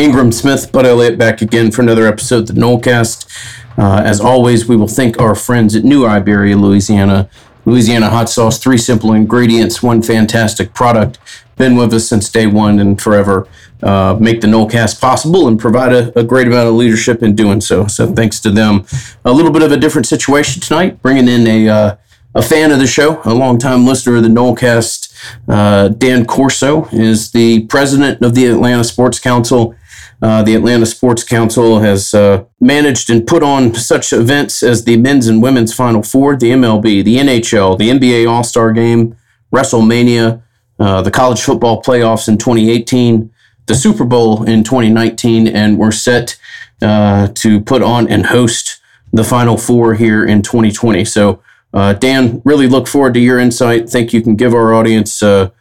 Ingram Smith, Bud Elliott back again for another episode of the Nolecast. Uh, as always, we will thank our friends at New Iberia, Louisiana. Louisiana hot sauce, three simple ingredients, one fantastic product. Been with us since day one and forever. Uh, make the Nolecast possible and provide a, a, great amount of leadership in doing so. So thanks to them. A little bit of a different situation tonight, bringing in a uh, a fan of the show, a longtime listener of the Nolecast. Uh, Dan Corso is the president of the Atlanta Sports Council. Uh, the Atlanta Sports Council has uh, managed and put on such events as the men's and women's Final Four, the MLB, the NHL, the NBA All Star Game, WrestleMania, uh, the college football playoffs in 2018, the Super Bowl in 2019, and we're set uh, to put on and host the Final Four here in 2020. So uh, Dan, really look forward to your insight. Think you can give our audience a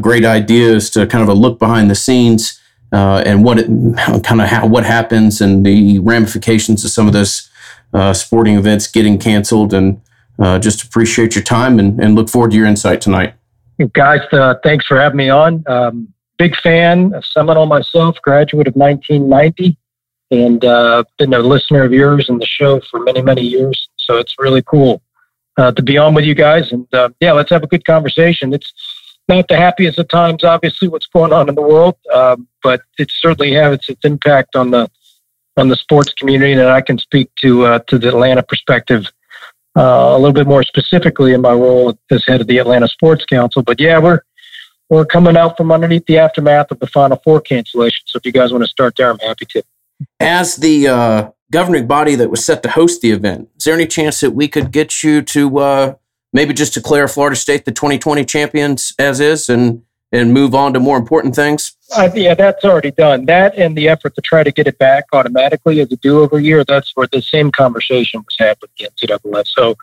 great idea as to kind of a look behind the scenes uh, and what kind of what happens and the ramifications of some of those uh, sporting events getting canceled. And uh, just appreciate your time and, and, look forward to your insight tonight. Guys, uh, thanks for having me on. Um, big fan, a Seminole myself, graduate of 1990, and been a listener of yours and the show for many, many years. So it's really cool uh, to be on with you guys. And uh, yeah, let's have a good conversation. It's not the happiest of times, obviously, what's going on in the world, um, but it certainly has its, its impact on the on the sports community. And I can speak to uh, to the Atlanta perspective uh, a little bit more specifically in my role as head of the Atlanta Sports Council. But yeah, we're we're coming out from underneath the aftermath of the Final Four cancellation. So if you guys want to start there, I'm happy to. As the uh, governing body that was set to host the event. Is there any chance that we could get you to uh, maybe just declare Florida State the 2020 champions as is and and move on to more important things? Uh, yeah, that's already done. That and the effort to try to get it back automatically as a do-over year. That's where the same conversation was had with the NCAA. So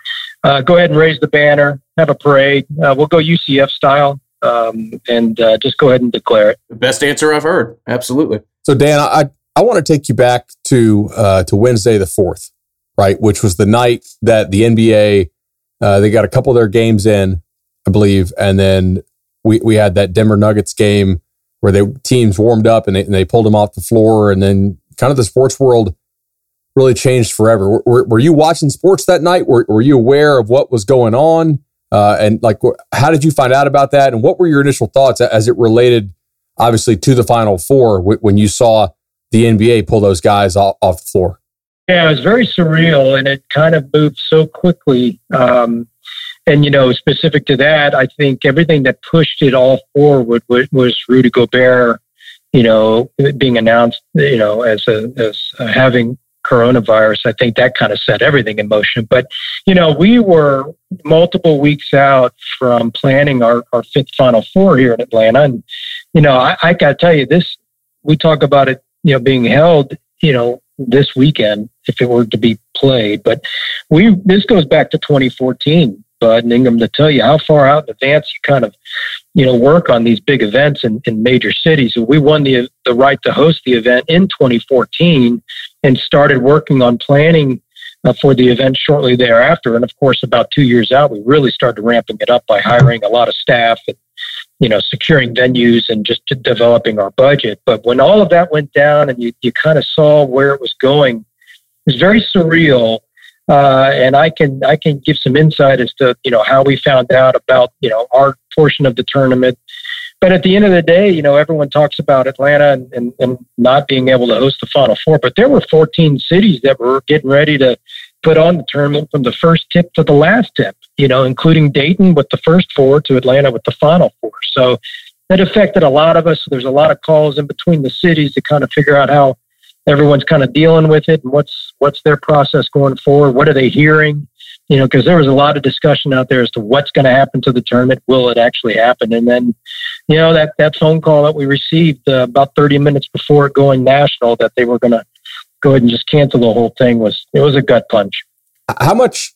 uh, go ahead and raise the banner, have a parade. Uh, we'll go UCF style. Um, and uh, just go ahead and declare it. The best answer I've heard. Absolutely. So, Dan, I, I want to take you back to uh, to Wednesday the fourth, right, which was the night that the NBA uh, they got a couple of their games in, I believe, and then we we had that Denver Nuggets game where the teams warmed up and they, and they pulled them off the floor, and then kind of the sports world really changed forever. Were, were you watching sports that night? Were, were you aware of what was going on? Uh, and like, how did you find out about that? And what were your initial thoughts as it related, obviously, to the Final Four when you saw the NBA pull those guys off, off the floor. Yeah, it was very surreal, and it kind of moved so quickly. Um, and you know, specific to that, I think everything that pushed it all forward was, was Rudy Gobert. You know, being announced, you know, as a, as a having coronavirus. I think that kind of set everything in motion. But you know, we were multiple weeks out from planning our, our fifth Final Four here in Atlanta, and you know, I, I got to tell you, this we talk about it you know, being held, you know, this weekend if it were to be played. But we this goes back to 2014, Bud and Ingram, to tell you how far out in advance you kind of, you know, work on these big events in, in major cities. We won the the right to host the event in 2014 and started working on planning uh, for the event shortly thereafter. And of course, about two years out, we really started ramping it up by hiring a lot of staff and you know, securing venues and just developing our budget. But when all of that went down and you, you kind of saw where it was going, was very surreal. Uh, and I can I can give some insight as to you know how we found out about you know our portion of the tournament. But at the end of the day, you know everyone talks about Atlanta and, and, and not being able to host the Final Four, but there were 14 cities that were getting ready to put on the tournament from the first tip to the last tip you know, including Dayton with the first four to Atlanta with the final four. So that affected a lot of us. There's a lot of calls in between the cities to kind of figure out how everyone's kind of dealing with it and what's what's their process going forward. What are they hearing? You know, because there was a lot of discussion out there as to what's going to happen to the tournament. Will it actually happen? And then, you know, that that phone call that we received uh, about 30 minutes before going national that they were going to go ahead and just cancel the whole thing was it was a gut punch. How much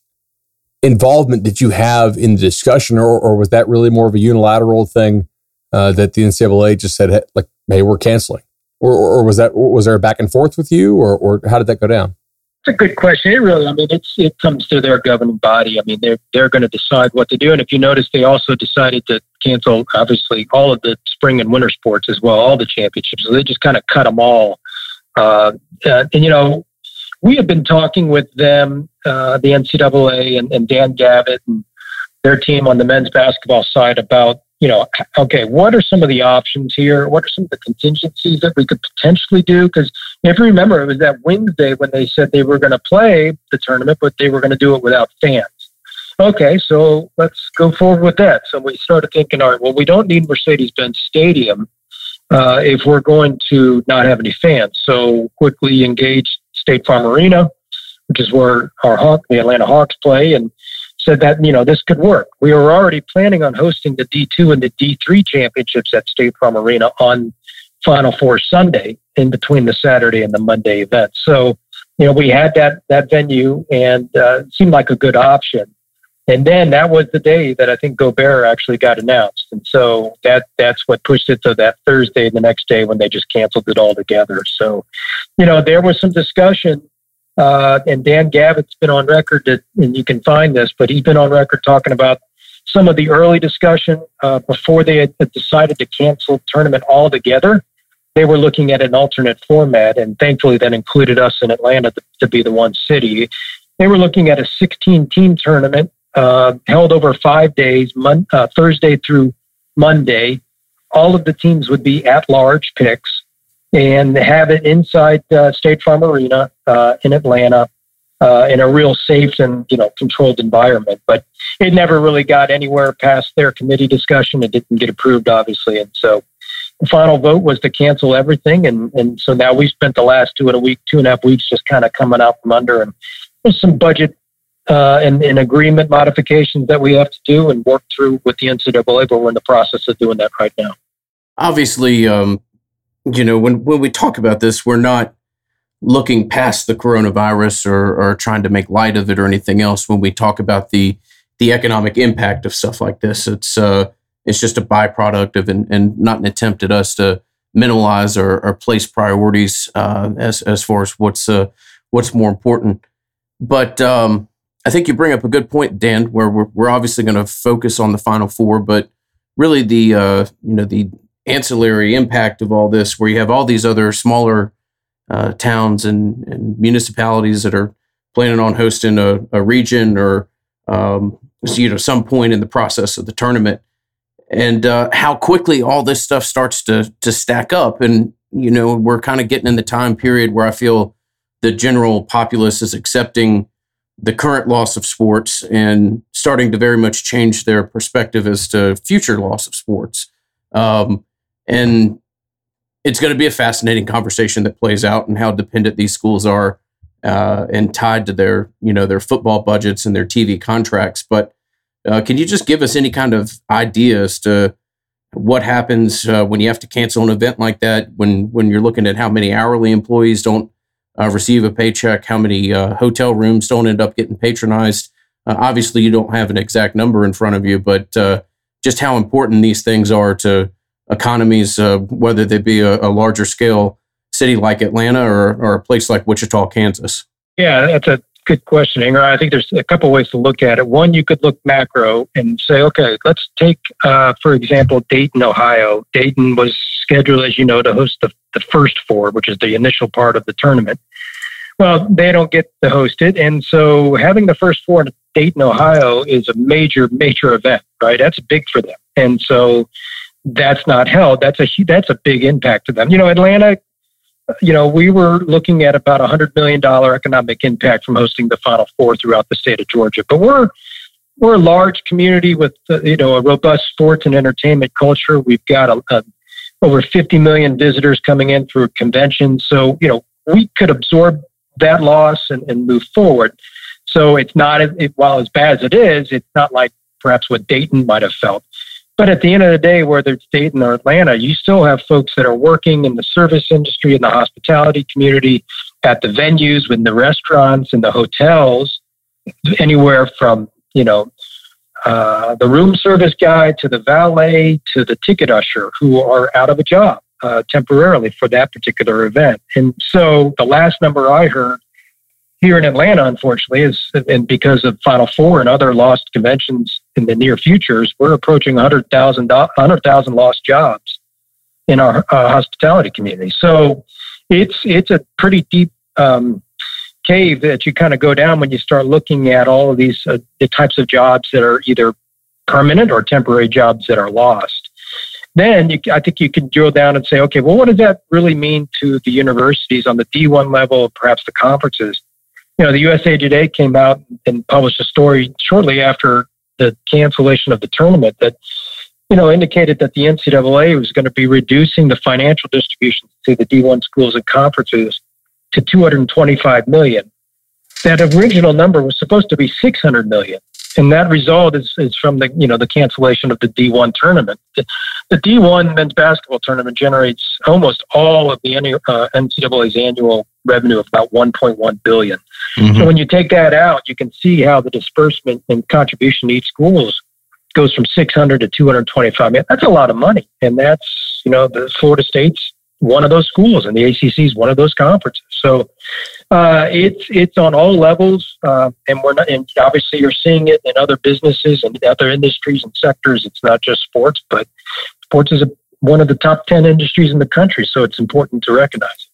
involvement did you have in the discussion, or, or was that really more of a unilateral thing uh, that the NCAA just said, hey, like, hey, we're canceling? Or, or, was that was there a back and forth with you, or, or how did that go down? It's a good question. It really, I mean, it's it comes to their governing body. I mean, they're they're going to decide what to do. And if you notice, they also decided to cancel obviously all of the spring and winter sports as well, all the championships. So they just kind of cut them all. Uh, uh, and you know, we have been talking with them, uh, the NCAA and, and Dan Gavitt and their team on the men's basketball side about you know, okay, what are some of the options here? What are some of the contingencies that we could potentially do? Because if you remember, it was that Wednesday when they said they were going to play the tournament, but they were going to do it without fans. Okay, so let's go forward with that. So we started thinking, all right, well, we don't need Mercedes Benz Stadium uh, if we're going to not have any fans. So quickly engage State Farm Arena, which is where our Hawk, the Atlanta Hawks play, and said that you know this could work. We were already planning on hosting the D2 and the D3 championships at State Farm Arena on Final Four Sunday in between the Saturday and the Monday event. So you know we had that that venue and uh, seemed like a good option. And then that was the day that I think Gobert actually got announced, and so that that's what pushed it to that Thursday, the next day when they just canceled it all together. So, you know, there was some discussion uh, and Dan Gavitt's been on record, that, and you can find this, but he's been on record talking about some of the early discussion uh, before they had decided to cancel tournament altogether. They were looking at an alternate format, and thankfully that included us in Atlanta to, to be the one city. They were looking at a 16 team tournament uh, held over five days, mon- uh, Thursday through Monday. All of the teams would be at large picks and have it inside uh, State Farm Arena uh, in Atlanta uh, in a real safe and you know controlled environment. But it never really got anywhere past their committee discussion. It didn't get approved, obviously, and so the final vote was to cancel everything. And and so now we spent the last two and a week, two and a half weeks, just kind of coming out from under and there's some budget. Uh, and, and agreement modifications that we have to do and work through with the NCAA, but we're in the process of doing that right now. Obviously, um, you know, when, when we talk about this, we're not looking past the coronavirus or, or trying to make light of it or anything else. When we talk about the the economic impact of stuff like this, it's uh, it's just a byproduct of and, and not an attempt at us to minimize or, or place priorities uh, as as far as what's uh, what's more important. But um, I think you bring up a good point, Dan, where we're, we're obviously going to focus on the Final Four, but really the uh, you know the ancillary impact of all this, where you have all these other smaller uh, towns and, and, municipalities that are planning on hosting a, a region or um, you know some point in the process of the tournament, and uh, how quickly all this stuff starts to to stack up. And you know we're kind of getting in the time period where I feel the general populace is accepting the current loss of sports and starting to very much change their perspective as to future loss of sports. Um, and it's going to be a fascinating conversation that plays out and how dependent these schools are uh, and tied to their, you know, their football budgets and their TV contracts. But uh, can you just give us any kind of idea as to what happens uh, when you have to cancel an event like that? When when you're looking at how many hourly employees don't uh, receive a paycheck, how many uh, hotel rooms don't end up getting patronized? Uh, obviously, you don't have an exact number in front of you, but just how important these things are to economies, uh, whether they be a, a, larger scale city like Atlanta or, or a place like Wichita, Kansas? Yeah, that's a good question, Inger. I think there's a couple ways to look at it. One, you could look macro and say, okay, let's take, uh, for example, Dayton, Ohio. Dayton was scheduled, as you know, to host the, the first four, which is the initial part of the tournament. Well, they don't get to host it. And so having the first four in Dayton, Ohio is a major, major event, right? That's big for them. And so that's not held, that's a that's a big impact to them. You know, Atlanta. You know, we were looking at about a hundred million dollar economic impact from hosting the Final Four throughout the state of Georgia. But we're we're a large community with uh, you know a robust sports and entertainment culture. We've got a, a, over 50 million visitors coming in through conventions. So you know we could absorb that loss and, and move forward. So it's not it, while as bad as it is, it's not like perhaps what Dayton might have felt. But at the end of the day, whether it's Dayton or Atlanta, you still have folks that are working in the service industry, in the hospitality community, at the venues, in the restaurants, in the hotels, anywhere from, you know, uh, the room service guy to the valet to the ticket usher who are out of a job uh, temporarily for that particular event. And so the last number I heard here in Atlanta, unfortunately, is and because of Final Four and other lost conventions in the near futures, we're approaching 100,000 100, lost jobs in our uh, hospitality community. So it's it's a pretty deep um, cave that you kind of go down when you start looking at all of these uh, the types of jobs that are either permanent or temporary jobs that are lost. Then you, I think you can drill down and say, okay, well, what does that really mean to the universities on the D1 level, perhaps the conferences? You know, the USA Today came out and published a story shortly after the cancellation of the tournament that, you know, indicated that the NCAA was going to be reducing the financial distributions to the D1 schools and conferences to 225 million. That original number was supposed to be 600 million. And that result is, is from the, you know, the cancellation of the D1 tournament. The, the D1 men's basketball tournament generates almost all of the uh, NCAA's annual revenue of about 1.1 billion. Mm-hmm. So when you take that out, you can see how the disbursement and contribution to each school goes from 600 to 225 million. That's a lot of money. And that's, you know, the Florida State's one of those schools and the ACC is one of those conferences. So uh, it's it's on all levels, uh, and we're not. And obviously, you're seeing it in other businesses and other industries and sectors. It's not just sports, but sports is a, one of the top ten industries in the country. So it's important to recognize.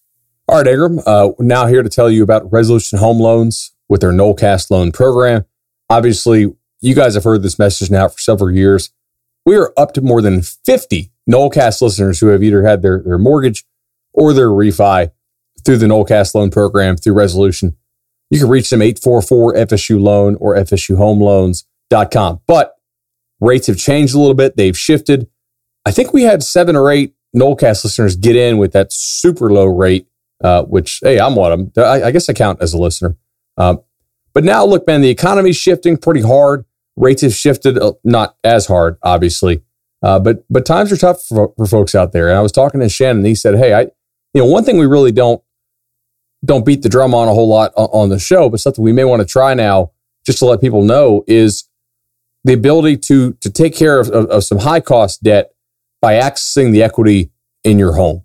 All right, Ingram. Uh, now here to tell you about Resolution Home Loans with their Nolecast loan program. Obviously, you guys have heard this message now for several years. We are up to more than 50 Nolecast listeners who have either had their, their mortgage or their refi through the Nolecast loan program through resolution. You can reach them 844 FSU loan or FSUhomeloans.com. But rates have changed a little bit. They've shifted. I think we had seven or eight Nolecast listeners get in with that super low rate, uh, which, hey, I'm one of them. I, I guess I count as a listener. Um, but now, look, man, the economy's shifting pretty hard. Rates have shifted, uh, not as hard, obviously. Uh, but but times are tough for, for folks out there. And I was talking to Shannon. And he said, "Hey, I, you know, one thing we really don't don't beat the drum on a whole lot on the show, but something we may want to try now, just to let people know, is the ability to to take care of, of, of some high cost debt by accessing the equity in your home,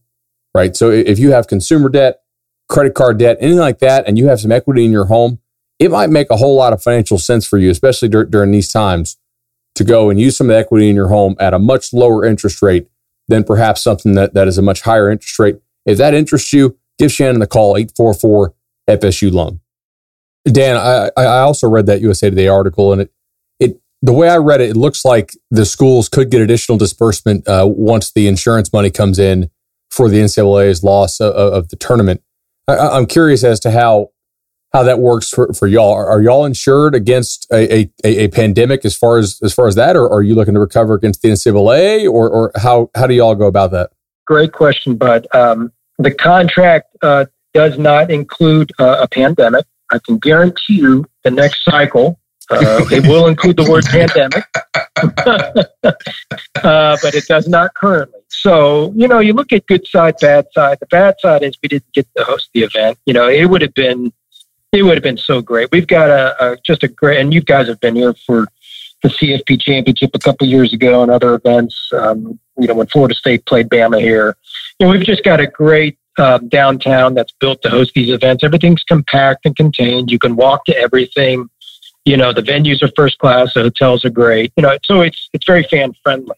right? So if you have consumer debt, credit card debt, anything like that, and you have some equity in your home, it might make a whole lot of financial sense for you, especially dur- during these times to go and use some of the equity in your home at a much lower interest rate than perhaps something that, that is a much higher interest rate. If that interests you, give Shannon the call, 844 FSU loan. Dan, I, I also read that USA Today article and it, it, the way I read it, it looks like the schools could get additional disbursement uh, once the insurance money comes in for the NCAA's loss of, of the tournament. I, I'm curious as to how how that works for, for y'all. Are, are y'all insured against a, a, a, pandemic as far as as far as that, or are you looking to recover against the NCAA, or or how how do y'all go about that? Great question, Bud. Um, the contract uh, does not include uh, a pandemic. I can guarantee you the next cycle uh, it will include the word pandemic, uh, but it does not currently. So, you know, you look at good side, bad side. The bad side is we didn't get to host the event. You know, it would have been it would have been so great. We've got a, a just a great, and you guys have been here for the CFP championship a couple years ago and other events. Um, you know, when Florida State played Bama here, you know, we've just got a great um, downtown that's built to host these events. Everything's compact and contained. You can walk to everything. You know, the venues are first class. The hotels are great. You know, so it's it's very fan friendly.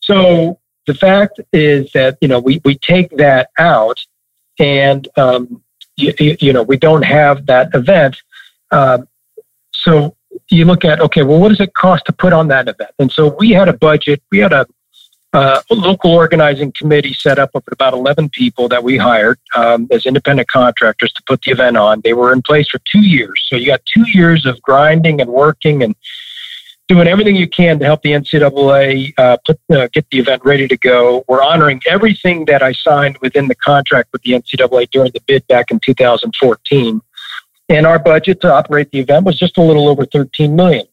So the fact is that you know we we take that out, and um, you, you know, we don't have that event. Uh, so you look at, okay, well, what does it cost to put on that event? And so we had a budget, we had a, uh, local organizing committee set up of about 11 people that we hired um, as independent contractors to put the event on. They were in place for two years. So you got two years of grinding and working and doing everything you can to help the NCAA uh, put, uh, get the event ready to go. We're honoring everything that I signed within the contract with the NCAA during the bid back in 2014. And our budget to operate the event was just a little over 13 million.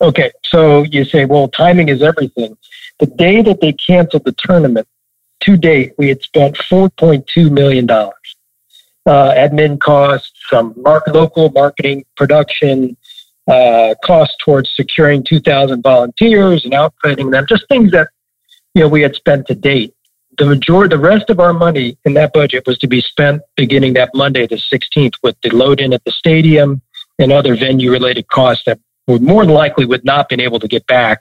Okay, so you say, well, timing is everything. The day that they canceled the tournament, to date, we had spent $4.2 million. Uh, admin costs, some mar- local marketing, production, uh, cost towards securing 2,000 volunteers and outfitting them, just things that you know we had spent to date. the majority, the rest of our money in that budget was to be spent beginning that Monday, the 16th, with the load in at the stadium and other venue related costs that would more than likely would not been able to get back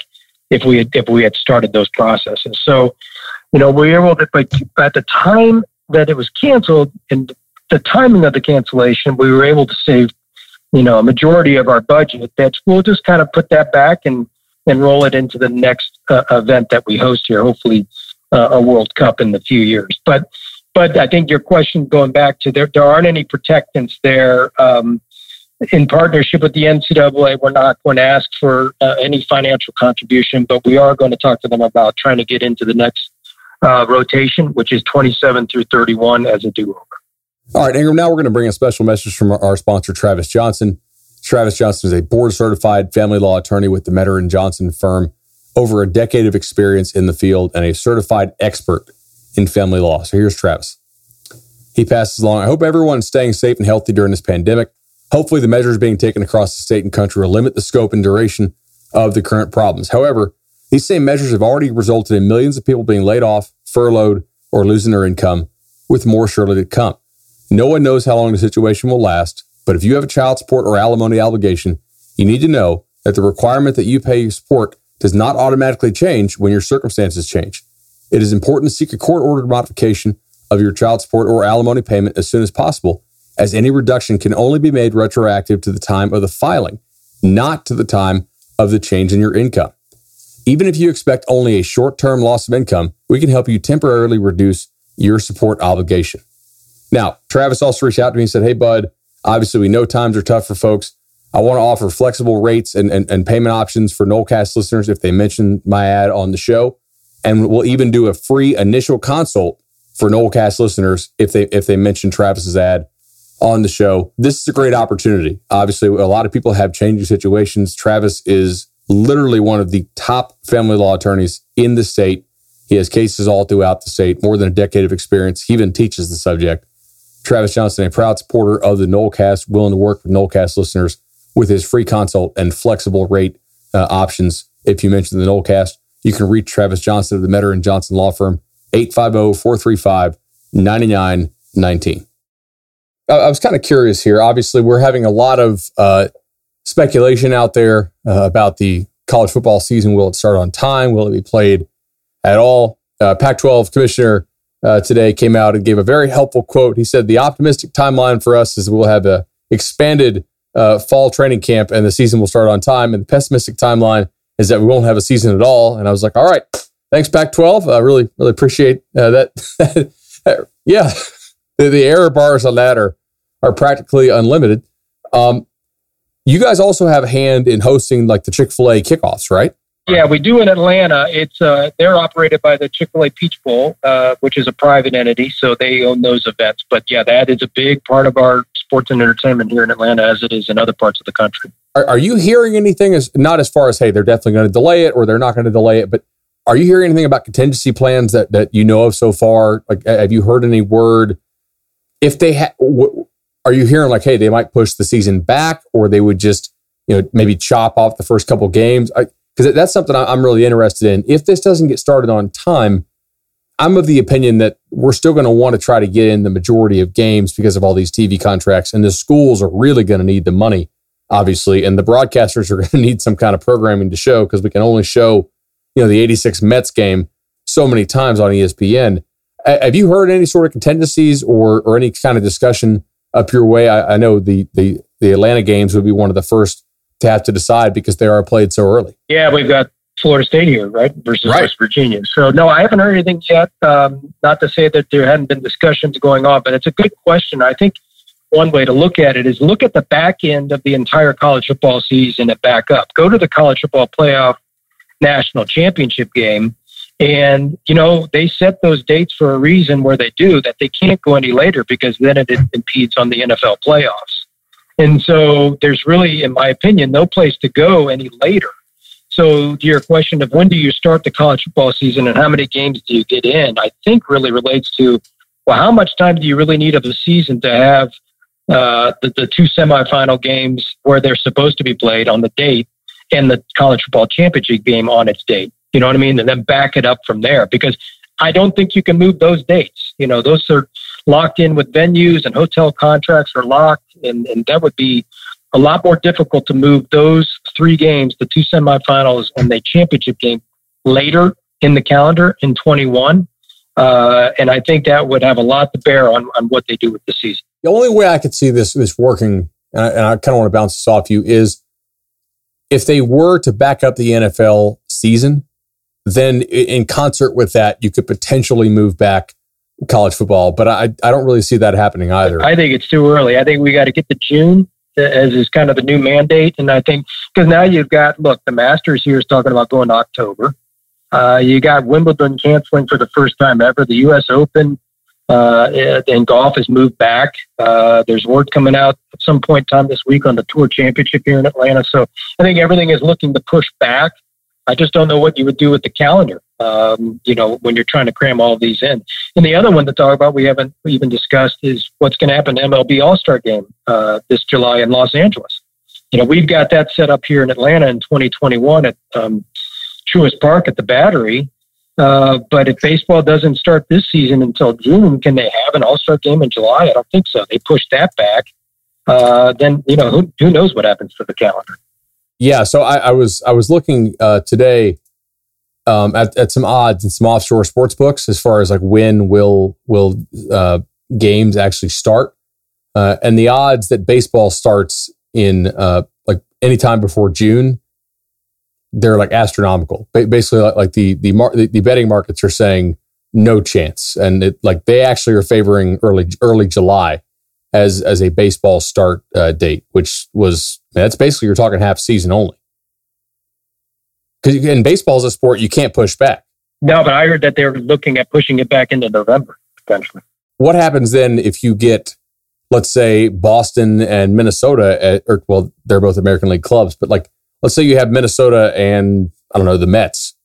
if we had, if we had started those processes. So, you know, we were able to, but at the time that it was canceled and the timing of the cancellation, we were able to save, you know, a majority of our budget. That we'll just kind of put that back and and roll it into the next uh, event that we host here. Hopefully, uh, a World Cup in the few years. But but I think your question going back to there, there aren't any protectants there. Um, in partnership with the NCAA, we're not going to ask for uh, any financial contribution, but we are going to talk to them about trying to get into the next uh, rotation, which is 27 through 31 as a do over. All right, Ingram, now we're going to bring a special message from our sponsor, Travis Johnson. Travis Johnson is a board certified family law attorney with the Metter and Johnson firm, over a decade of experience in the field, and a certified expert in family law. So here's Travis. He passes along. I hope everyone's staying safe and healthy during this pandemic. Hopefully, the measures being taken across the state and country will limit the scope and duration of the current problems. However, these same measures have already resulted in millions of people being laid off, furloughed, or losing their income, with more surely to come. No one knows how long the situation will last, but if you have a child support or alimony obligation, you need to know that the requirement that you pay your support does not automatically change when your circumstances change. It is important to seek a court ordered modification of your child support or alimony payment as soon as possible as any reduction can only be made retroactive to the time of the filing, not to the time of the change in your income. Even if you expect only a short term loss of income, we can help you temporarily reduce your support obligation. Now, Travis also reached out to me and said, Hey, bud, obviously we know times are tough for folks. I want to offer flexible rates and, and, and payment options for Nolecast listeners if they mention my ad on the show. And we'll even do a free initial consult for Nolecast listeners if they if they mention Travis's ad on the show. This is a great opportunity. Obviously, a lot of people have changing situations. Travis is literally one of the top family law attorneys in the state. He has cases all throughout the state, more than a decade of experience. He even teaches the subject. Travis Johnson, a proud supporter of the Nolecast, willing to work with Nolecast listeners with his free consult and flexible rate uh, options. If you mention the Nolecast, you can reach Travis Johnson of the Metter and Johnson Law Firm, 850 435 9919. I was kind of curious here. Obviously, we're having a lot of uh, speculation out there uh, about the college football season. Will it start on time? Will it be played at all? Uh, Pac 12 commissioner uh, today came out and gave a very helpful quote. He said, The optimistic timeline for us is we'll have a expanded uh, fall training camp and the season will start on time. And the pessimistic timeline is that we won't have a season at all. And I was like, All right, thanks, Pac 12. I really, really appreciate uh, that. yeah the, the error bars on that are are practically unlimited. Um, you guys also have a hand in hosting like the Chick Fil A kickoffs, right? Yeah, we do in Atlanta. It's uh, they're operated by the Chick Fil A Peach Bowl, uh, which is a private entity, so they own those events. But yeah, that is a big part of our sports and entertainment here in Atlanta, as it is in other parts of the country. Are, are you hearing anything? As not as far as hey, they're definitely going to delay it, or they're not going to delay it, but are you hearing anything about contingency plans that that you know of so far? Like, have you heard any word if they ha- w- are you hearing like, hey, they might push the season back, or they would just, you know, maybe chop off the first couple games? Because that's something I'm really interested in. If this doesn't get started on time, I'm of the opinion that we're still going to want to try to get in the majority of games because of all these TV contracts, and the schools are really going to need the money, obviously, and the broadcasters are going to need some kind of programming to show because we can only show, you know, the '86 Mets game so many times on ESPN. Have you heard any sort of contingencies or or any kind of discussion up your way? I, I know the the the Atlanta games would be one of the first to have to decide because they are played so early. Yeah, we've got Florida State here, right, versus right. West Virginia. So no, I haven't heard anything yet. Um, not to say that there hadn't been discussions going on, but it's a good question. I think one way to look at it is look at the back end of the entire college football season and back up. Go to the college football playoff national championship game and, you know, they set those dates for a reason where they do that they can't go any later because then it impedes on the NFL playoffs. And so there's really, in my opinion, no place to go any later. So to your question of when do you start the college football season and how many games do you get in, I think really relates to, well, how much time do you really need of the season to have uh, the, the two semifinal games where they're supposed to be played on the date and the college football championship game on its date? You know what I mean? And then back it up from there because I don't think you can move those dates. You know, those are locked in with venues and hotel contracts are locked, and, and that would be a lot more difficult to move those three games, the two semifinals and the championship game, later in the calendar in 21. Uh, and I think that would have a lot to bear on, on what they do with the season. The only way I could see this this working, and I, and I kind of want to bounce this off you, is if they were to back up the NFL season, then in concert with that, you could potentially move back college football. But I, I don't really see that happening either. I think it's too early. I think we got to get to June as is kind of the new mandate. And I think because now you've got look, the Masters here is talking about going to October. Uh, you got Wimbledon canceling for the first time ever. The U.S. Open uh, and golf has moved back. Uh, there's word coming out at some point in time this week on the Tour Championship here in Atlanta. So I think everything is looking to push back. I just don't know what you would do with the calendar. Um, you know, when you're trying to cram all these in. And the other one to talk about we haven't even discussed is what's going to happen to MLB All Star Game uh, this July in Los Angeles. You know, we've got that set up here in Atlanta in 2021 at um, Truist Park at the Battery. Uh, but if baseball doesn't start this season until June, can they have an All Star game in July? I don't think so. They pushed that back. Uh, then you know who, who knows what happens to the calendar. Yeah, so I, I was I was looking uh, today um, at, at some odds and some offshore sports books as far as like when will will uh, games actually start, uh, and the odds that baseball starts in uh, like anytime before June, they're like astronomical. Basically, like, like the the, mar- the the betting markets are saying no chance, and it like they actually are favoring early early July as as a baseball start uh, date, which was that's basically you're talking half season only. Because in baseball is a sport you can't push back. No, but I heard that they're looking at pushing it back into November potentially. What happens then if you get, let's say, Boston and Minnesota, at, or well, they're both American League clubs, but like, let's say you have Minnesota and I don't know the Mets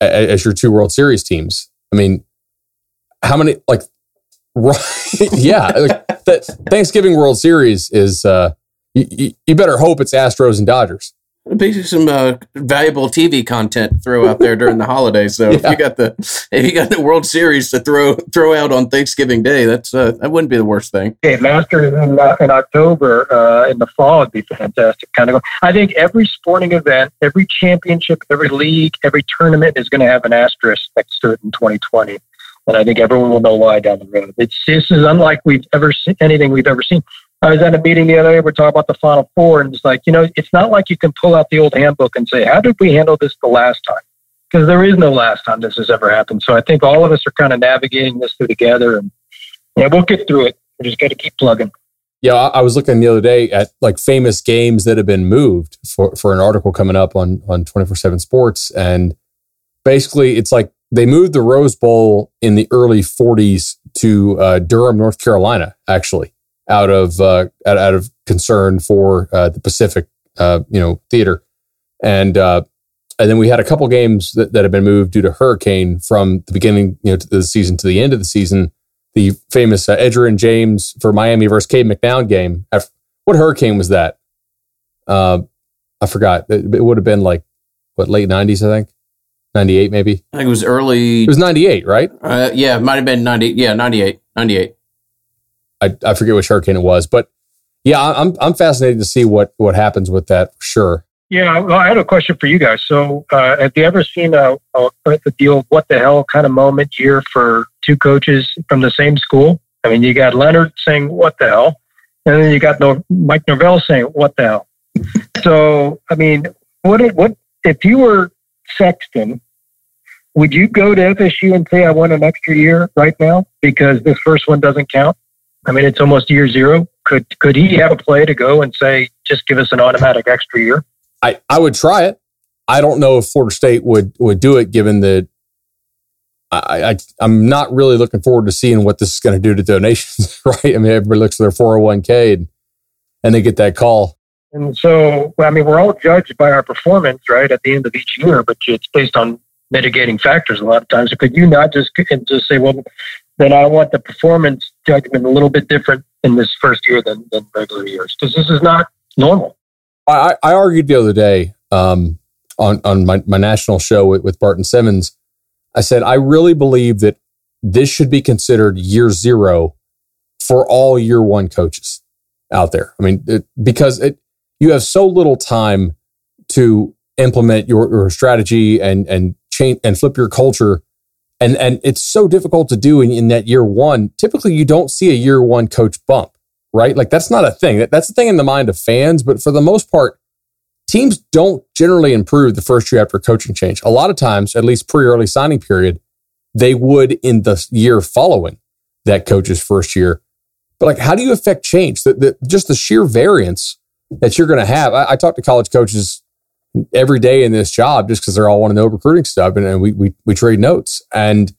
as your two World Series teams. I mean, how many like Right. yeah. Like that Thanksgiving World Series is, uh, you, you better hope it's Astros and Dodgers. Basically, some uh, valuable TV content to throw out there during the holidays. So yeah. if you got the if you got the World Series to throw throw out on Thanksgiving Day, that's uh, that wouldn't be the worst thing. Okay, Masters in, uh, in October uh, in the fall would be fantastic. Kind of, I think every sporting event, every championship, every league, every tournament is going to have an asterisk next to it in 2020 and I think everyone will know why down the road. It's this is unlike we've ever seen anything we've ever seen. I was at a meeting the other day. We're talking about the Final Four, and it's like you know, it's not like you can pull out the old handbook and say, "How did we handle this the last time?" Because there is no last time this has ever happened. So I think all of us are kind of navigating this through together, and yeah, we'll get through it. We just got to keep plugging. Yeah, I was looking the other day at like famous games that have been moved for for an article coming up on on twenty four seven Sports, and basically it's like they moved the Rose Bowl in the early 40s to uh, Durham, North Carolina, actually, out of uh, out, out, of concern for uh, the Pacific, uh, you know, theater, and uh, and then we had a couple games that, that have been moved due to hurricane from the beginning, you know, to the season to the end of the season. The famous uh, Edgerrin James for Miami versus Cade McNown game. What hurricane was that? Uh, I forgot. It, it would have been like what late '90s, I think. 98 maybe i think it was early it was 98 right uh, yeah it might have been 90 yeah 98 98 I, I forget which hurricane it was but yeah i'm i'm fascinated to see what what happens with that for sure. Yeah well i had a question for you guys. So uh, have you ever seen a, a, a deal what the hell kind of moment year for two coaches from the same school? I mean you got leonard saying what the hell? And then you got no, mike norvell saying what the hell? So i mean what what if you were Sexton would you go to FSU and say, I want an extra year right now because this first one doesn't count? I mean, it's almost year zero. Could could he have a play to go and say, just give us an automatic extra year? I, I would try it. I don't know if Florida State would would do it given that I, I I'm not really looking forward to seeing what this is going to do to donations, right? I mean, everybody looks at their 401k and, and they get that call. And so, I mean, we're all judged by our performance, right, at the end of each year, but it's based on mitigating factors a lot of times. So could you not just just say, well, then I want the performance judgment a little bit different in this first year than, than regular years because this is not normal. I, I argued the other day um, on on my, my national show with, with Barton Simmons. I said I really believe that this should be considered year zero for all year one coaches out there. I mean, it, because it, you have so little time to implement your, your strategy and, and change and flip your culture. And, and it's so difficult to do in, in that year one. Typically, you don't see a year one coach bump, right? Like that's not a thing. That, that's the thing in the mind of fans. But for the most part, teams don't generally improve the first year after coaching change. A lot of times, at least pre early signing period, they would in the year following that coach's first year. But like, how do you affect change? The, the, just the sheer variance that you're going to have. I, I, talk to college coaches every day in this job just because they're all want to know recruiting stuff, and, and, we, we we trade notes. And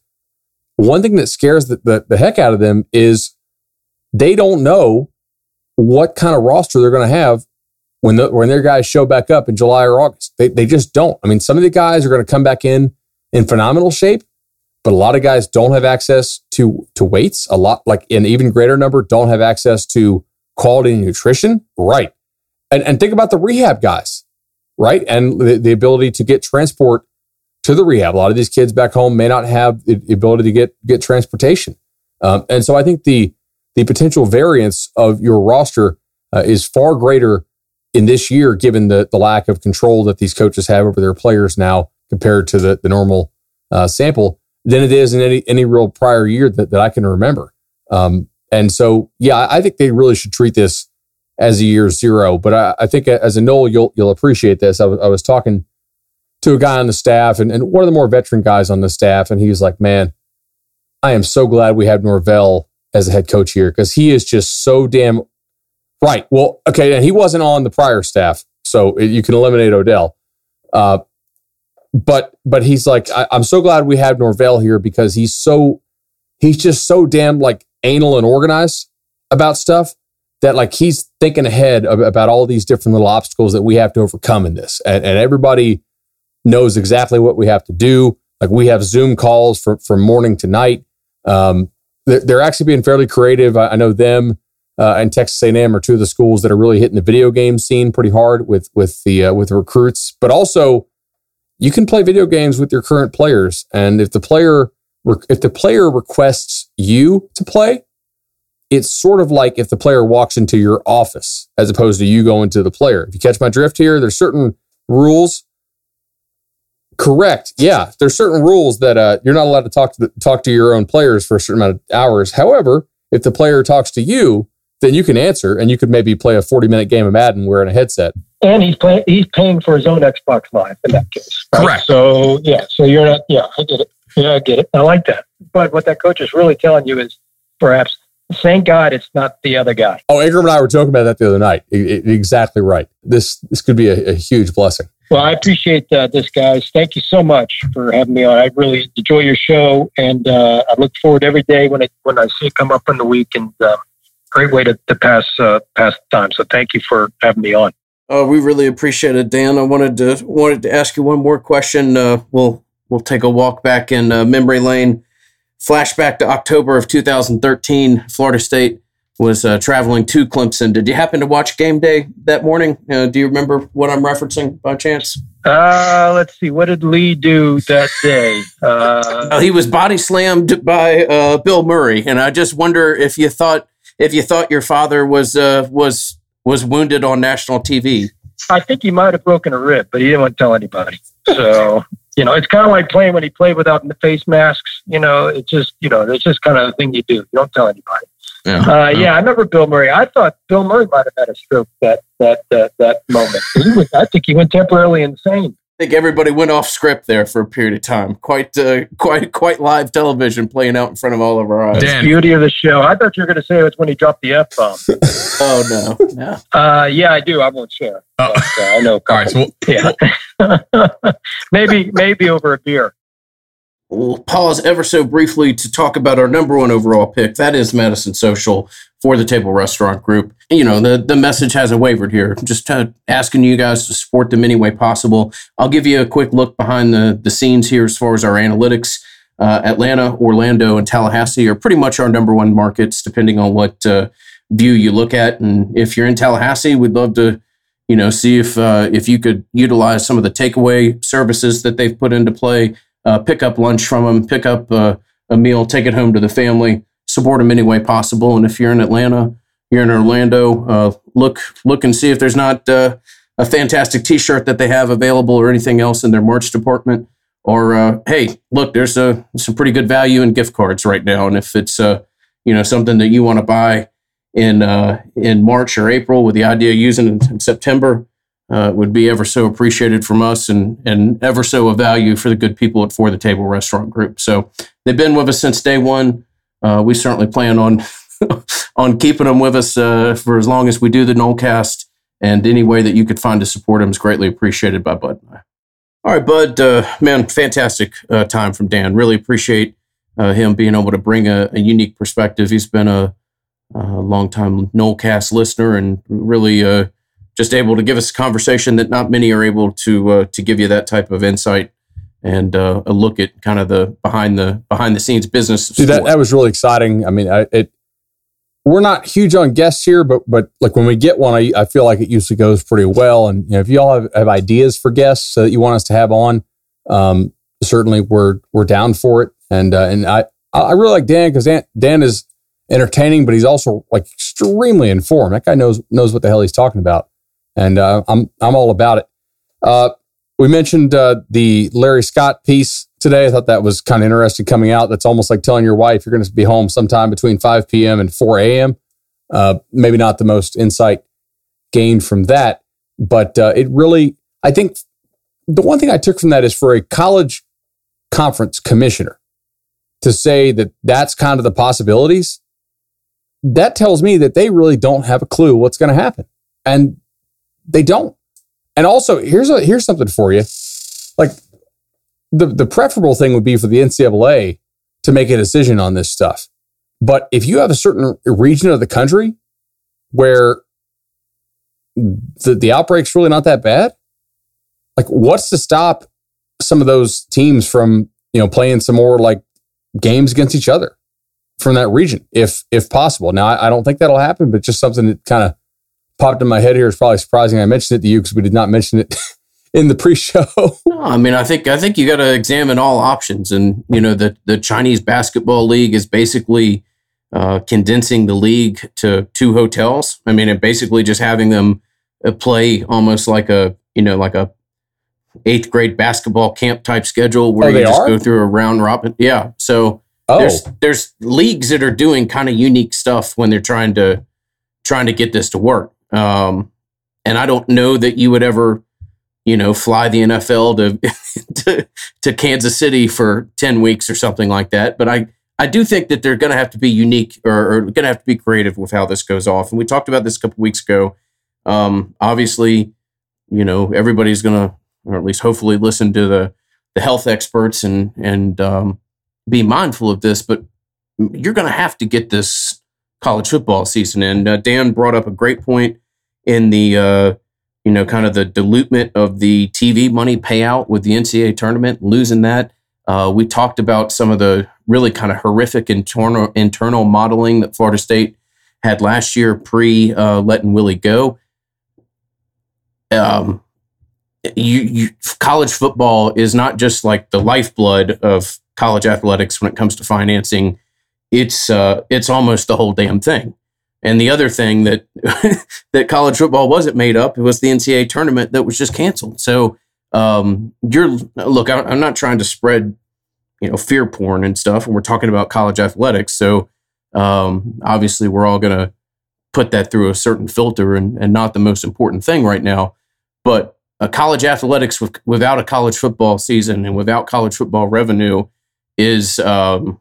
one thing that scares the, the, the heck out of them is they don't know what kind of roster they're going to have when the, when their guys show back up in July or August. They they just don't. I mean, some of the guys are going to come back in in phenomenal shape, but a lot of guys don't have access to to weights. A lot like an even greater number don't have access to quality nutrition. Right, and and think about the rehab guys, right, and the, the ability to get transport to the rehab. A lot of these kids back home may not have the ability to get get transportation, um, and so I think the the potential variance of your roster uh, is far greater in this year, given the, the lack of control that these coaches have over their players now compared to the, the normal uh, sample than it is in any, any real prior year that, that I can remember. Um, and so, yeah, I think they really should treat this as a year zero. But I, I think as a Nole, you'll, you'll appreciate this. I, w- I was talking to a guy on the staff and, and one of the more veteran guys on the staff. And he was like, man, I am so glad we have Norvell as a head coach here because he is just so damn Right. Well, okay. And he wasn't on the prior staff, so you can eliminate Odell. Uh, but but he's like, I, am so glad we have Norvell here because he's so he's just so damn like anal and organized about stuff that like he's thinking ahead about all these different little obstacles that we have to overcome in this, and, and everybody knows exactly what we have to do. Like we have Zoom calls from from morning to night. Um, they're, they're actually being fairly creative. I, I know them uh, and Texas A&M are two of the schools that are really hitting the video game scene pretty hard with with the uh, with the recruits. But also, you can play video games with your current players, and if the player if the player requests you to play, it's sort of like if the player walks into your office as opposed to you going to the player. If you catch my drift here, there's certain rules. Correct. Yeah, there's certain rules that uh, you're not allowed to talk to the, talk to your own players for a certain amount of hours. However, if the player talks to you, then you can answer and you could maybe play a 40 minute game of Madden wearing a headset. And he's playing, he's paying for his own Xbox Live in that case. Right? Correct. So, yeah, so you're not, yeah, I get it. Yeah, I get it. I like that. But what that coach is really telling you is perhaps, thank God it's not the other guy. Oh, Ingram and I were joking about that the other night. exactly right. This, this could be a, a huge blessing. Well, I appreciate uh, this, guys. Thank you so much for having me on. I really enjoy your show, and uh, I look forward every day when it when I see it come up in the week. And um, great way to, to pass uh, pass time. So thank you for having me on. Uh, we really appreciate it, Dan. I wanted to wanted to ask you one more question. Uh, we'll we'll take a walk back in uh, memory lane. Flashback to October of 2013. Florida State was uh, traveling to Clemson. Did you happen to watch game day that morning? Uh, do you remember what I'm referencing by chance? Uh, let's see. What did Lee do that day? Uh, he was body slammed by uh, Bill Murray, and I just wonder if you thought if you thought your father was uh, was was wounded on national TV. I think he might have broken a rib, but he didn't want to tell anybody. So you know, it's kind of like playing when he played without the face masks. You know, it's just you know, it's just kind of the thing you do. You don't tell anybody. Yeah. Uh, yeah, I remember Bill Murray. I thought Bill Murray might have had a stroke that that that, that moment. Was, I think he went temporarily insane. I think everybody went off script there for a period of time. Quite, uh, quite, quite live television playing out in front of all of our eyes. Dan. Beauty of the show. I thought you were going to say it was when he dropped the f bomb. oh no, no. Uh, yeah, I do. I won't share. Oh. But, uh, I know. All right. So yeah. maybe, maybe over a beer. We'll pause ever so briefly to talk about our number one overall pick. That is Madison Social for the Table Restaurant Group. You know, the, the message hasn't wavered here. Just asking you guys to support them any way possible. I'll give you a quick look behind the, the scenes here as far as our analytics. Uh, Atlanta, Orlando, and Tallahassee are pretty much our number one markets, depending on what uh, view you look at. And if you're in Tallahassee, we'd love to, you know, see if uh, if you could utilize some of the takeaway services that they've put into play. Uh, pick up lunch from them, pick up uh, a meal, take it home to the family, support them any way possible. And if you're in Atlanta, you're in Orlando, uh, look look and see if there's not uh, a fantastic T-shirt that they have available or anything else in their merch department. Or uh, hey, look, there's a some pretty good value in gift cards right now, and if it's uh, you know something that you want to buy in uh, in March or April with the idea of using it in September, uh, would be ever so appreciated from us and and ever so a value for the good people at For the Table Restaurant Group. So they've been with us since day one. Uh, we certainly plan on on keeping them with us uh, for as long as we do the Nolecast. And any way that you could find to support them is greatly appreciated by Bud and I. All right, Bud, uh, man, fantastic uh, time from Dan. Really appreciate uh, him being able to bring a, a unique perspective. He's been a, a long-time Nolecast listener and really just able to give us a conversation that not many are able to uh, to give you that type of insight and uh, a look at kind of the behind the behind the scenes business. Dude, that, that was really exciting. I mean, I, it we're not huge on guests here, but but like when we get one, I, I feel like it usually goes pretty well. And you know, if you all have, have ideas for guests that you want us to have on, um, certainly we're we're down for it. And uh, and I I really like Dan because Dan, Dan is entertaining, but he's also like extremely informed. That guy knows knows what the hell he's talking about and uh, I'm I'm all about it. Uh, we mentioned uh, the Larry Scott piece today. I thought that was kind of interesting coming out. That's almost like telling your wife you're going to be home sometime between 5 p.m. and 4 a.m. Uh, maybe not the most insight gained from that, but uh, it really, I think, the one thing I took from that is for a college conference commissioner to say that that's kind of the possibilities. That tells me that they really don't have a clue what's going to happen. And they don't. And also, here's a here's something for you. Like the the preferable thing would be for the NCAA to make a decision on this stuff. But if you have a certain region of the country where the, the outbreak's really not that bad, like what's to stop some of those teams from, you know, playing some more like games against each other from that region, if if possible. Now I, I don't think that'll happen, but just something that kind of popped in my head here is probably surprising I mentioned it to you because we did not mention it in the pre-show. no, I mean, I think I think you got to examine all options, and you know, the the Chinese basketball league is basically uh, condensing the league to two hotels. I mean, and basically just having them uh, play almost like a you know like a eighth grade basketball camp type schedule where oh, you just are? go through a round robin. Yeah, so. Oh. There's there's leagues that are doing kind of unique stuff when they're trying to trying to get this to work. Um, and I don't know that you would ever, you know, fly the NFL to, to, to Kansas City for 10 weeks or something like that. But I, I do think that they're going to have to be unique or, or going to have to be creative with how this goes off. And we talked about this a couple weeks ago. Um, obviously, you know, everybody's going to, or at least hopefully, listen to the the health experts and and um, be mindful of this. But you're going to have to get this college football season. And uh, Dan brought up a great point in the, uh, you know, kind of the dilutement of the TV money payout with the NCAA tournament, losing that. Uh, we talked about some of the really kind of horrific internal internal modeling that Florida State had last year pre uh, letting Willie go. Um, you, you, college football is not just like the lifeblood of college athletics when it comes to financing it's uh, it's almost the whole damn thing. And the other thing that that college football wasn't made up it was the NCAA tournament that was just canceled. So um, you're look, I, I'm not trying to spread you know fear porn and stuff, and we're talking about college athletics. So um, obviously, we're all to put that through a certain filter, and, and not the most important thing right now. But a college athletics with, without a college football season and without college football revenue is um,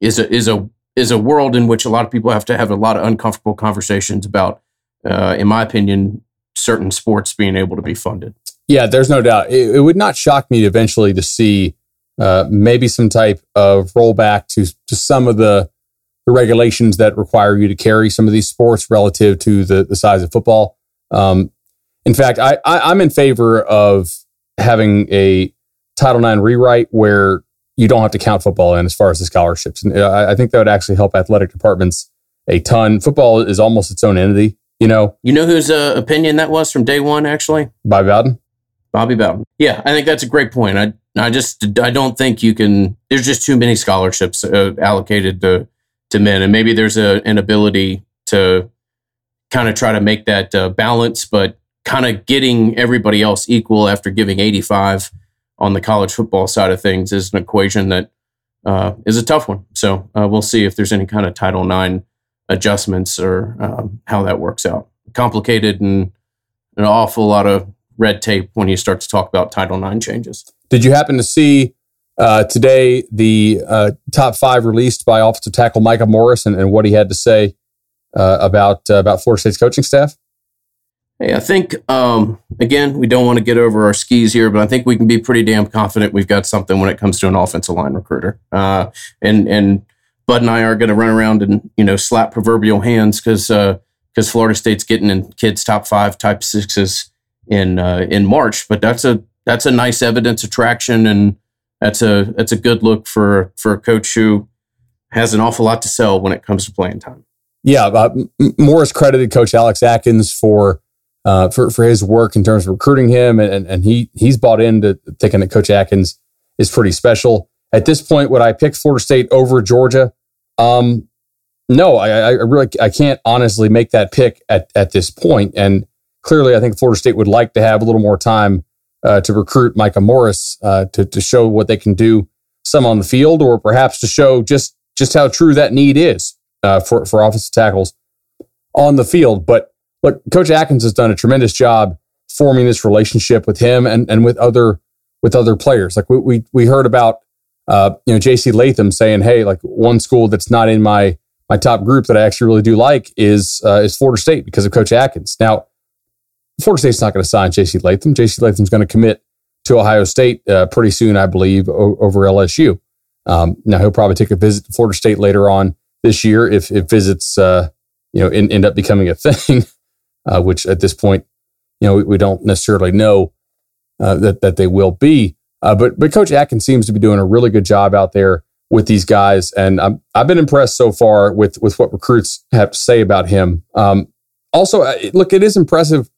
is a is a is a world in which a lot of people have to have a lot of uncomfortable conversations about, uh, in my opinion, certain sports being able to be funded. Yeah, there's no doubt. It, it would not shock me eventually to see uh, maybe some type of rollback to to some of the the regulations that require you to carry some of these sports relative to the the size of football. Um, in fact, I, I I'm in favor of having a Title IX rewrite where you don't have to count football in as far as the scholarships. And uh, I, I think that would actually help athletic departments a ton. Football is almost its own entity, you know. You know whose uh, opinion that was from day one, actually? Bobby Bowden. Bobby Bowden. Yeah, I think that's a great point. I I just I don't think you can. There's just too many scholarships uh, allocated to to men, and maybe there's a, an ability to kind of try to make that uh, balance, but kind of getting everybody else equal after giving 85 on the college football side of things is an equation that uh, is a tough one. So uh, we'll see if there's any kind of Title IX adjustments or um, how that works out. Complicated and an awful lot of red tape when you start to talk about Title IX changes. Did you happen to see uh, today the uh, top five released by offensive tackle Micah Morris and, and what he had to say uh, about uh, about Florida State's coaching staff? Hey, I think um, again we don't want to get over our skis here, but I think we can be pretty damn confident we've got something when it comes to an offensive line recruiter. Uh, and and Bud and I are going to run around and you know slap proverbial hands because because Florida State's getting in kids top five, type sixes in in March. But that's a that's a nice evidence of traction and that's a that's a good look for for a coach who has an awful lot to sell when it comes to playing time. Yeah, uh, Morris credited Coach Alex Atkins for uh, for for his work in terms of recruiting him, and and he he's bought into thinking that Coach Atkins is pretty special. At this point, would I pick Florida State over Georgia? Um, no, I, I really I can't honestly make that pick at at this point, and clearly, I think Florida State would like to have a little more time uh, to recruit Micah Morris uh, to to show what they can do, some on the field, or perhaps to show just just how true that need is uh, for for offensive tackles on the field. But look, Coach Atkins has done a tremendous job forming this relationship with him and and with other with other players. Like we we, we heard about uh, you know J.C. Latham saying, "Hey, like one school that's not in my my top group that I actually really do like is uh, is Florida State because of Coach Atkins." Now Florida State's not going to sign J.C. Latham. J.C. Latham's going to commit to Ohio State uh, pretty soon, I believe, o- over LSU. Um, now he'll probably take a visit to Florida State later on this year if, if visits, uh, you know, in, end up becoming a thing, uh, which at this point, you know, we, we don't necessarily know uh, that that they will be. Uh, but but Coach Atkins seems to be doing a really good job out there with these guys, and i have been impressed so far with with what recruits have to say about him. Um, also, uh, look, it is impressive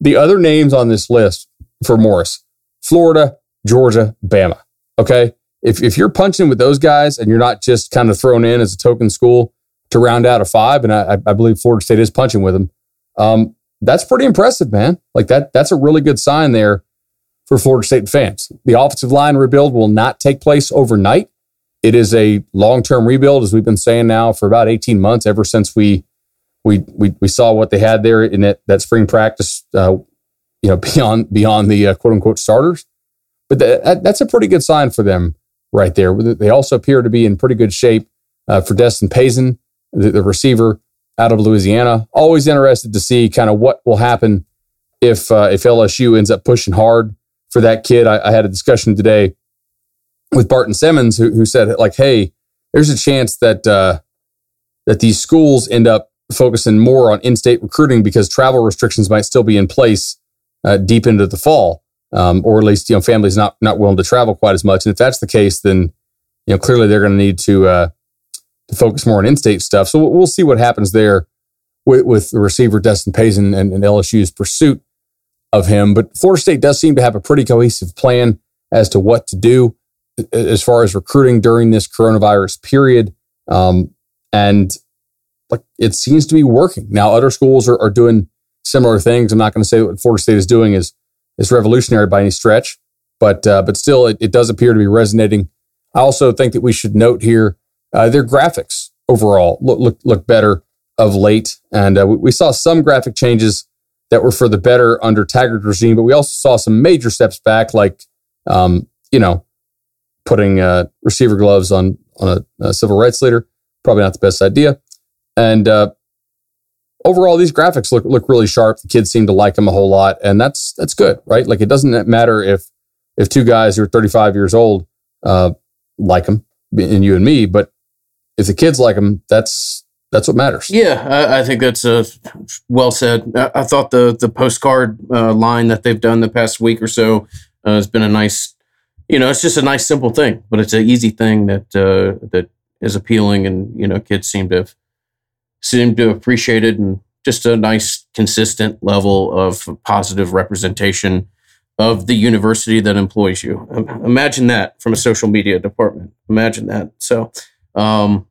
the other names on this list for Morris Florida, Georgia, Bama. Okay. If, if you're punching with those guys and you're not just kind of thrown in as a token school to round out a five, and I, I believe Florida State is punching with them, um, that's pretty impressive, man. Like that, that's a really good sign there for Florida State fans. The offensive line rebuild will not take place overnight. It is a long term rebuild, as we've been saying now for about 18 months, ever since we we we we saw what they had there in that that spring practice. Uh, you know, beyond beyond the uh, quote unquote starters, but that, that's a pretty good sign for them right there. They also appear to be in pretty good shape uh, for Destin Payson, the, the, receiver out of Louisiana. Always interested to see kind of what will happen if uh, if LSU ends up pushing hard for that kid. I, I had a discussion today with Barton Simmons who, who said like, "Hey, there's a chance that uh, that these schools end up focusing more on in-state recruiting because travel restrictions might still be in place uh, deep into the fall, um, or at least you know families not not willing to travel quite as much. And if that's the case, then you know clearly they're going to need to uh, to focus more on in-state stuff. So we'll, see what happens there with, with the receiver Destin Payson and, and LSU's pursuit of him. But Florida State does seem to have a pretty cohesive plan as to what to do as far as recruiting during this coronavirus period. Um, and like it seems to be working. Now, other schools are, are doing similar things. I'm not going to say what Florida State is doing is is revolutionary by any stretch, but uh, but still, it, it, does appear to be resonating. I also think that we should note here uh, their graphics overall look look, look better of late, and uh, we, we, saw some graphic changes that were for the better under Taggart's regime, but we also saw some major steps back, like um, you know putting uh, receiver gloves on on a, a civil rights leader. Probably not the best idea. And uh, overall, these graphics look look really sharp. The kids seem to like them a whole lot, and that's that's good, right? Like it doesn't matter if if two guys who are 35 years old uh, like them, and you and me, but if the kids like them, that's that's what matters. Yeah, I, I think that's uh, well said. I, I, thought the the postcard uh, line that they've done the past week or so uh, has been a nice, you know, it's just a nice simple thing, but it's an easy thing that uh, that is appealing, and you know, kids seem to have seemed to appreciate it and just a nice, consistent level of positive representation of the university that employs you. Imagine that from a social media department. Imagine that. So, um,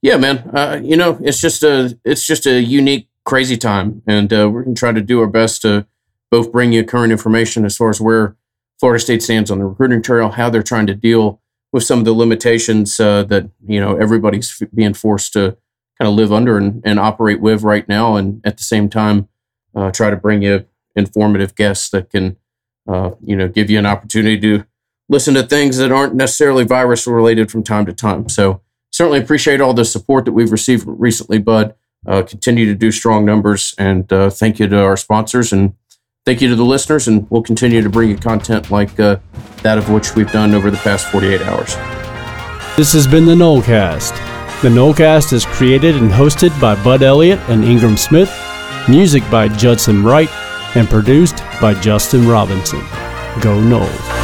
yeah, man, uh, you know, it's just a it's just a unique, crazy time, and uh, we're gonna try to do our best to both bring you current information as far as where Florida State stands on the recruiting trail, how they're trying to deal with some of the limitations uh, that you know everybody's being forced to kind of live under and, and, operate with right now, and at the same time, uh, try to bring you informative guests that can uh, you know, give you an opportunity to listen to things that aren't necessarily virus related from time to time. So certainly appreciate all the support that we've received recently, Bud. Uh, continue to do strong numbers, and uh, thank you to our sponsors, and thank you to the listeners, and we'll continue to bring you content like uh, that of which we've done over the past 48 hours. This has been the Nolecast. The Nolecast is created and hosted by Bud Elliott and Ingram Smith, music by Judson Wright, and produced by Justin Robinson. Go Noles.